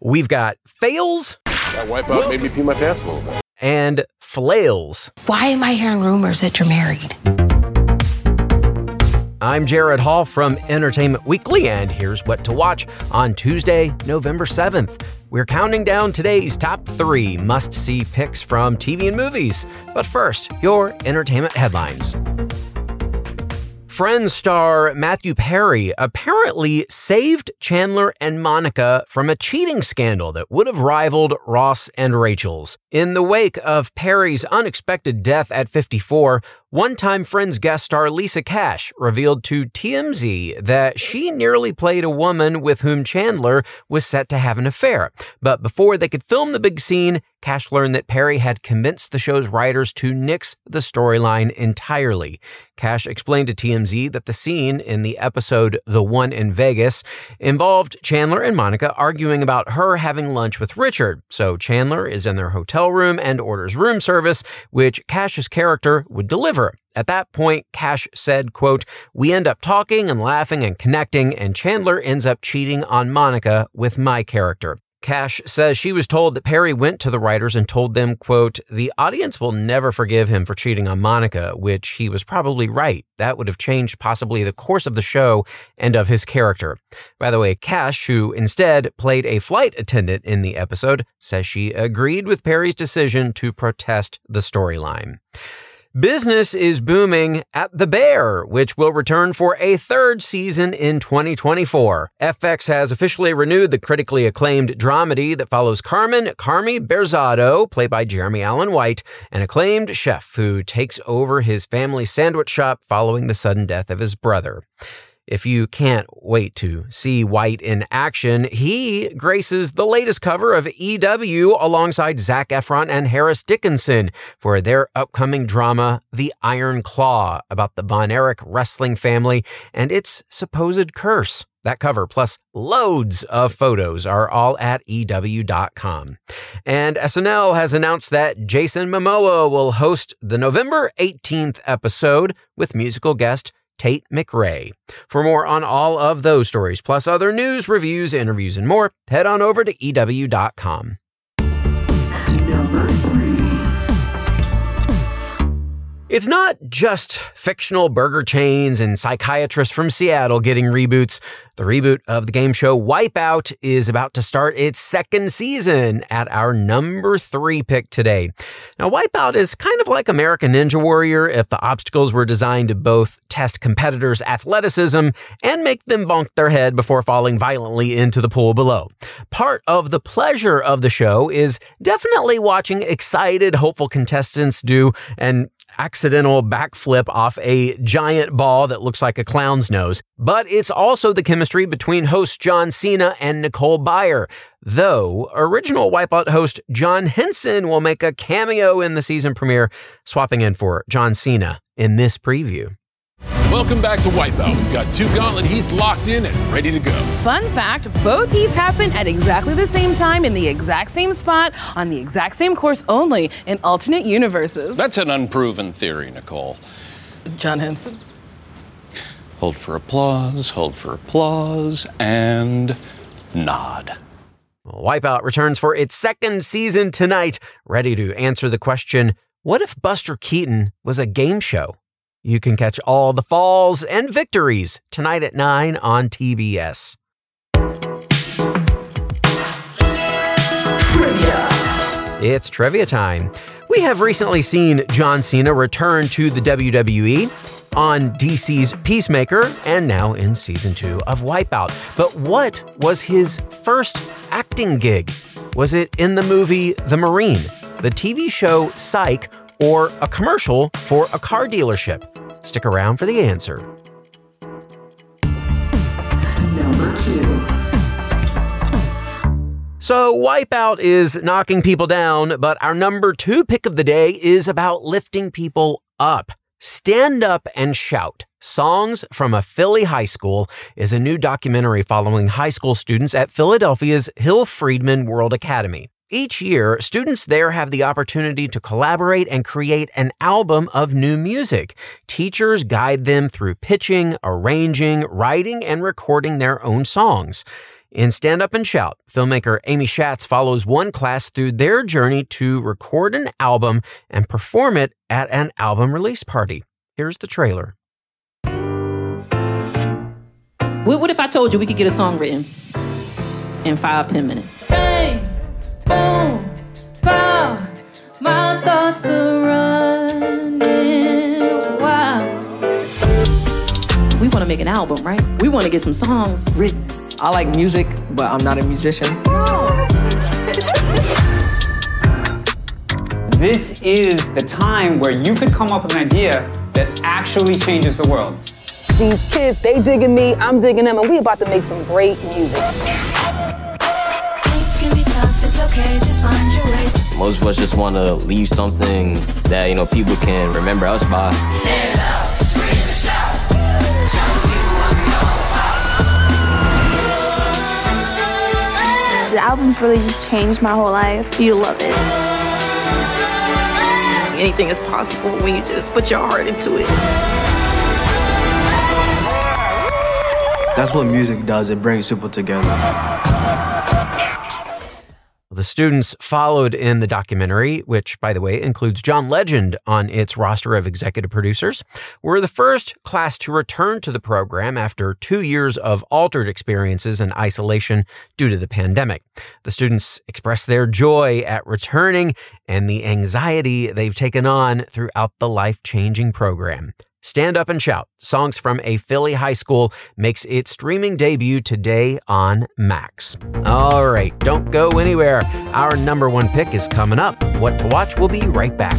We've got fails. That wipeout made me pee my pants a little bit. And flails. Why am I hearing rumors that you're married? I'm Gerrad Hall from Entertainment Weekly, and here's what to watch on Tuesday, November 7th. We're counting down today's top three must see picks from TV and movies. But first, your entertainment headlines. Friends star Matthew Perry apparently saved Chandler and Monica from a cheating scandal that would have rivaled Ross and Rachel's. In the wake of Perry's unexpected death at 54, one time Friends guest star Lisa Cash revealed to TMZ that she nearly played a woman with whom Chandler was set to have an affair. But before they could film the big scene, Cash learned that Perry had convinced the show's writers to nix the storyline entirely. Cash explained to TMZ that the scene in the episode The One in Vegas involved Chandler and Monica arguing about her having lunch with Richard. So Chandler is in their hotel room and orders room service, which Cash's character would deliver at that point, Cash said, quote, We end up talking and laughing and connecting, and Chandler ends up cheating on Monica with my character. Cash says she was told that Perry went to the writers and told them, quote, the audience will never forgive him for cheating on Monica, which he was probably right. That would have changed possibly the course of the show and of his character. By the way, Cash, who instead played a flight attendant in the episode, says she agreed with Perry's decision to protest the storyline. Business is booming at The Bear, which will return for a third season in 2024. FX has officially renewed the critically acclaimed dramedy that follows Carmen Carmy Berzatto, played by Jeremy Allen White, an acclaimed chef who takes over his family sandwich shop following the sudden death of his brother. If you can't wait to see White in action, he graces the latest cover of EW alongside Zac Efron and Harris Dickinson for their upcoming drama, The Iron Claw, about the Von Erich wrestling family and its supposed curse. That cover, plus loads of photos, are all at EW.com. And SNL has announced that Jason Momoa will host the November 18th episode with musical guest Tate McRae. For more on all of those stories, plus other news, reviews, interviews, and more, head on over to EW.com. It's not just fictional burger chains and psychiatrists from Seattle getting reboots. The reboot of the game show Wipeout is about to start its second season at our number three pick today. Now, Wipeout is kind of like American Ninja Warrior if the obstacles were designed to both test competitors' athleticism and make them bonk their head before falling violently into the pool below. Part of the pleasure of the show is definitely watching excited, hopeful contestants do an accidental backflip off a giant ball that looks like a clown's nose. But it's also the chemistry between host John Cena and Nicole Byer. Though original Wipeout host John Henson will make a cameo in the season premiere, swapping in for John Cena in this preview. Welcome back to Wipeout. We've got two gauntlet heats locked in and ready to go. Fun fact both heats happen at exactly the same time in the exact same spot on the exact same course, only in alternate universes. That's an unproven theory, Nicole. John Henson. Hold for applause, hold for applause, and nod. Wipeout returns for its second season tonight, ready to answer the question what if Buster Keaton was a game show? You can catch all the falls and victories tonight at 9 on TBS. Trivia. It's trivia time. We have recently seen John Cena return to the WWE on DC's Peacemaker and now in season two of Wipeout. But what was his first acting gig? Was it in the movie The Marine, the TV show Psych, or a commercial for a car dealership? Stick around for the answer. Number two. So, Wipeout is knocking people down, but our number two pick of the day is about lifting people up. Stand Up and Shout Songs from a Philly High School is a new documentary following high school students at Philadelphia's Hill Freedman World Academy. Each year, students there have the opportunity to collaborate and create an album of new music. Teachers guide them through pitching, arranging, writing, and recording their own songs. In Stand Up and Shout, filmmaker Amy Schatz follows one class through their journey to record an album and perform it at an album release party. Here's the trailer. What, what if I told you we could get a song written in five, ten minutes? Bang, boom, pow, my thoughts are running wild. We want to make an album, right? We want to get some songs written. I like music, but I'm not a musician. This is the time where you could come up with an idea that actually changes the world. These kids, they digging me, I'm digging them, and we about to make some great music. Most of us just want to leave something that you know people can remember us by. Stand up, scream and shout. The album's really just changed my whole life. You love it. Anything is possible when you just put your heart into it. That's what music does. It brings people together. The students followed in the documentary, which, by the way, includes John Legend on its roster of executive producers, were the first class to return to the program after two years of altered experiences and isolation due to the pandemic. The students expressed their joy at returning and the anxiety they've taken on throughout the life changing program. Stand Up and Shout, songs from a Philly high school, makes its streaming debut today on Max. All right, don't go anywhere. Our number one pick is coming up. What to watch? We'll be right back.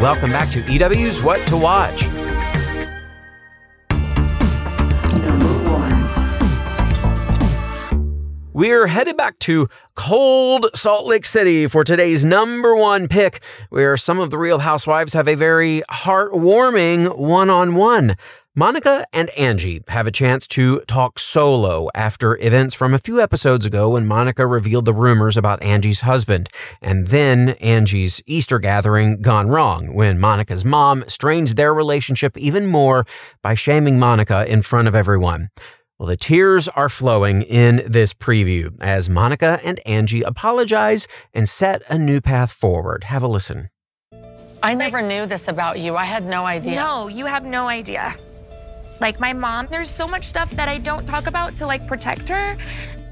Welcome back to EW's What to Watch. We're headed back to cold Salt Lake City for today's number one pick, where some of the Real Housewives have a very heartwarming one on one. Monica and Angie have a chance to talk solo after events from a few episodes ago when Monica revealed the rumors about Angie's husband, and then Angie's Easter gathering gone wrong when Monica's mom strains their relationship even more by shaming Monica in front of everyone. Well, the tears are flowing in this preview as Monica and Angie apologize and set a new path forward. Have a listen. I never knew this about you. I had no idea. No, you have no idea. Like my mom, there's so much stuff that I don't talk about to like protect her.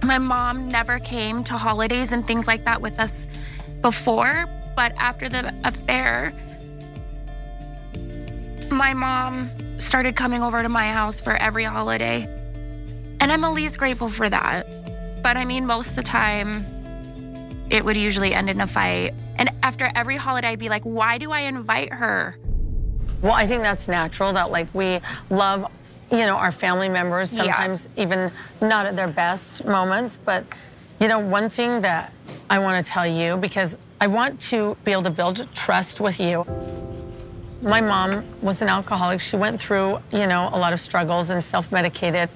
My mom never came to holidays and things like that with us before, but after the affair, my mom started coming over to my house for every holiday. And I'm least grateful for that. But I mean, most of the time, it would usually end in a fight. And after every holiday, I'd be like, why do I invite her? Well, I think that's natural that like we love, you know, our family members, sometimes yeah. even not at their best moments. But, you know, one thing that I want to tell you, because I want to be able to build trust with you. My mom was an alcoholic. She went through, you know, a lot of struggles and self medicated.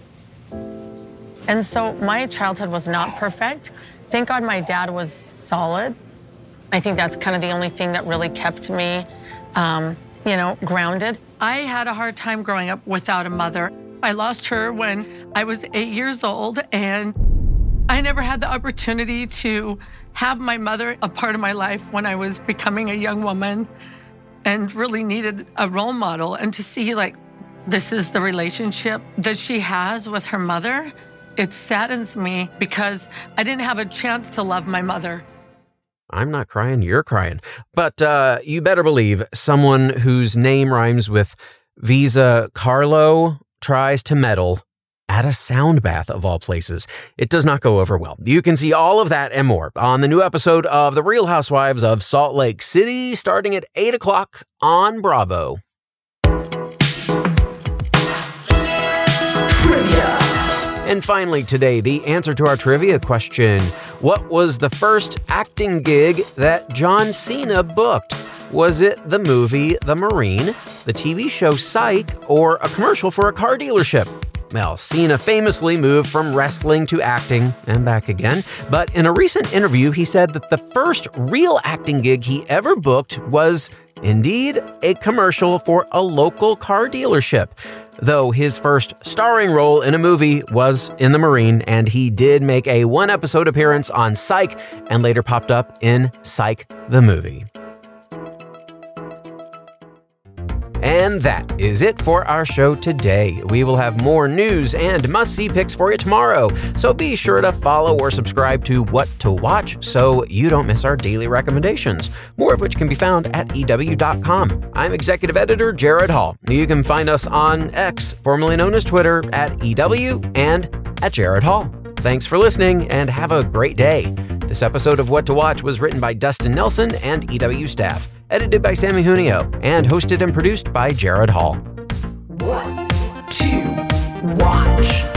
And so my childhood was not perfect. Thank God my dad was solid. I think that's kind of the only thing that really kept me, um, you know, grounded. I had a hard time growing up without a mother. I lost her when I was eight years old, and I never had the opportunity to have my mother a part of my life when I was becoming a young woman and really needed a role model. And to see, like, this is the relationship that she has with her mother it saddens me because I didn't have a chance to love my mother. I'm not crying, you're crying. But uh, you better believe someone whose name rhymes with Visa Carlo tries to meddle at a sound bath of all places. It does not go over well. You can see all of that and more on the new episode of The Real Housewives of Salt Lake City starting at 8 o'clock on Bravo. And finally, today, the answer to our trivia question What was the first acting gig that John Cena booked? Was it the movie The Marine, the TV show Psych, or a commercial for a car dealership? Well, Cena famously moved from wrestling to acting and back again, but in a recent interview, he said that the first real acting gig he ever booked was indeed a commercial for a local car dealership. Though his first starring role in a movie was in The Marine, and he did make a one episode appearance on Psych and later popped up in Psych the movie. And that is it for our show today. We will have more news and must see picks for you tomorrow. So be sure to follow or subscribe to What to Watch so you don't miss our daily recommendations, more of which can be found at EW.com. I'm executive editor Gerrad Hall. You can find us on X, formerly known as Twitter, at EW and at Gerrad Hall. Thanks for listening and have a great day. This episode of What to Watch was written by Dustin Nelson and EW staff edited by Samee Junio, and hosted and produced by Gerrad Hall. What to watch?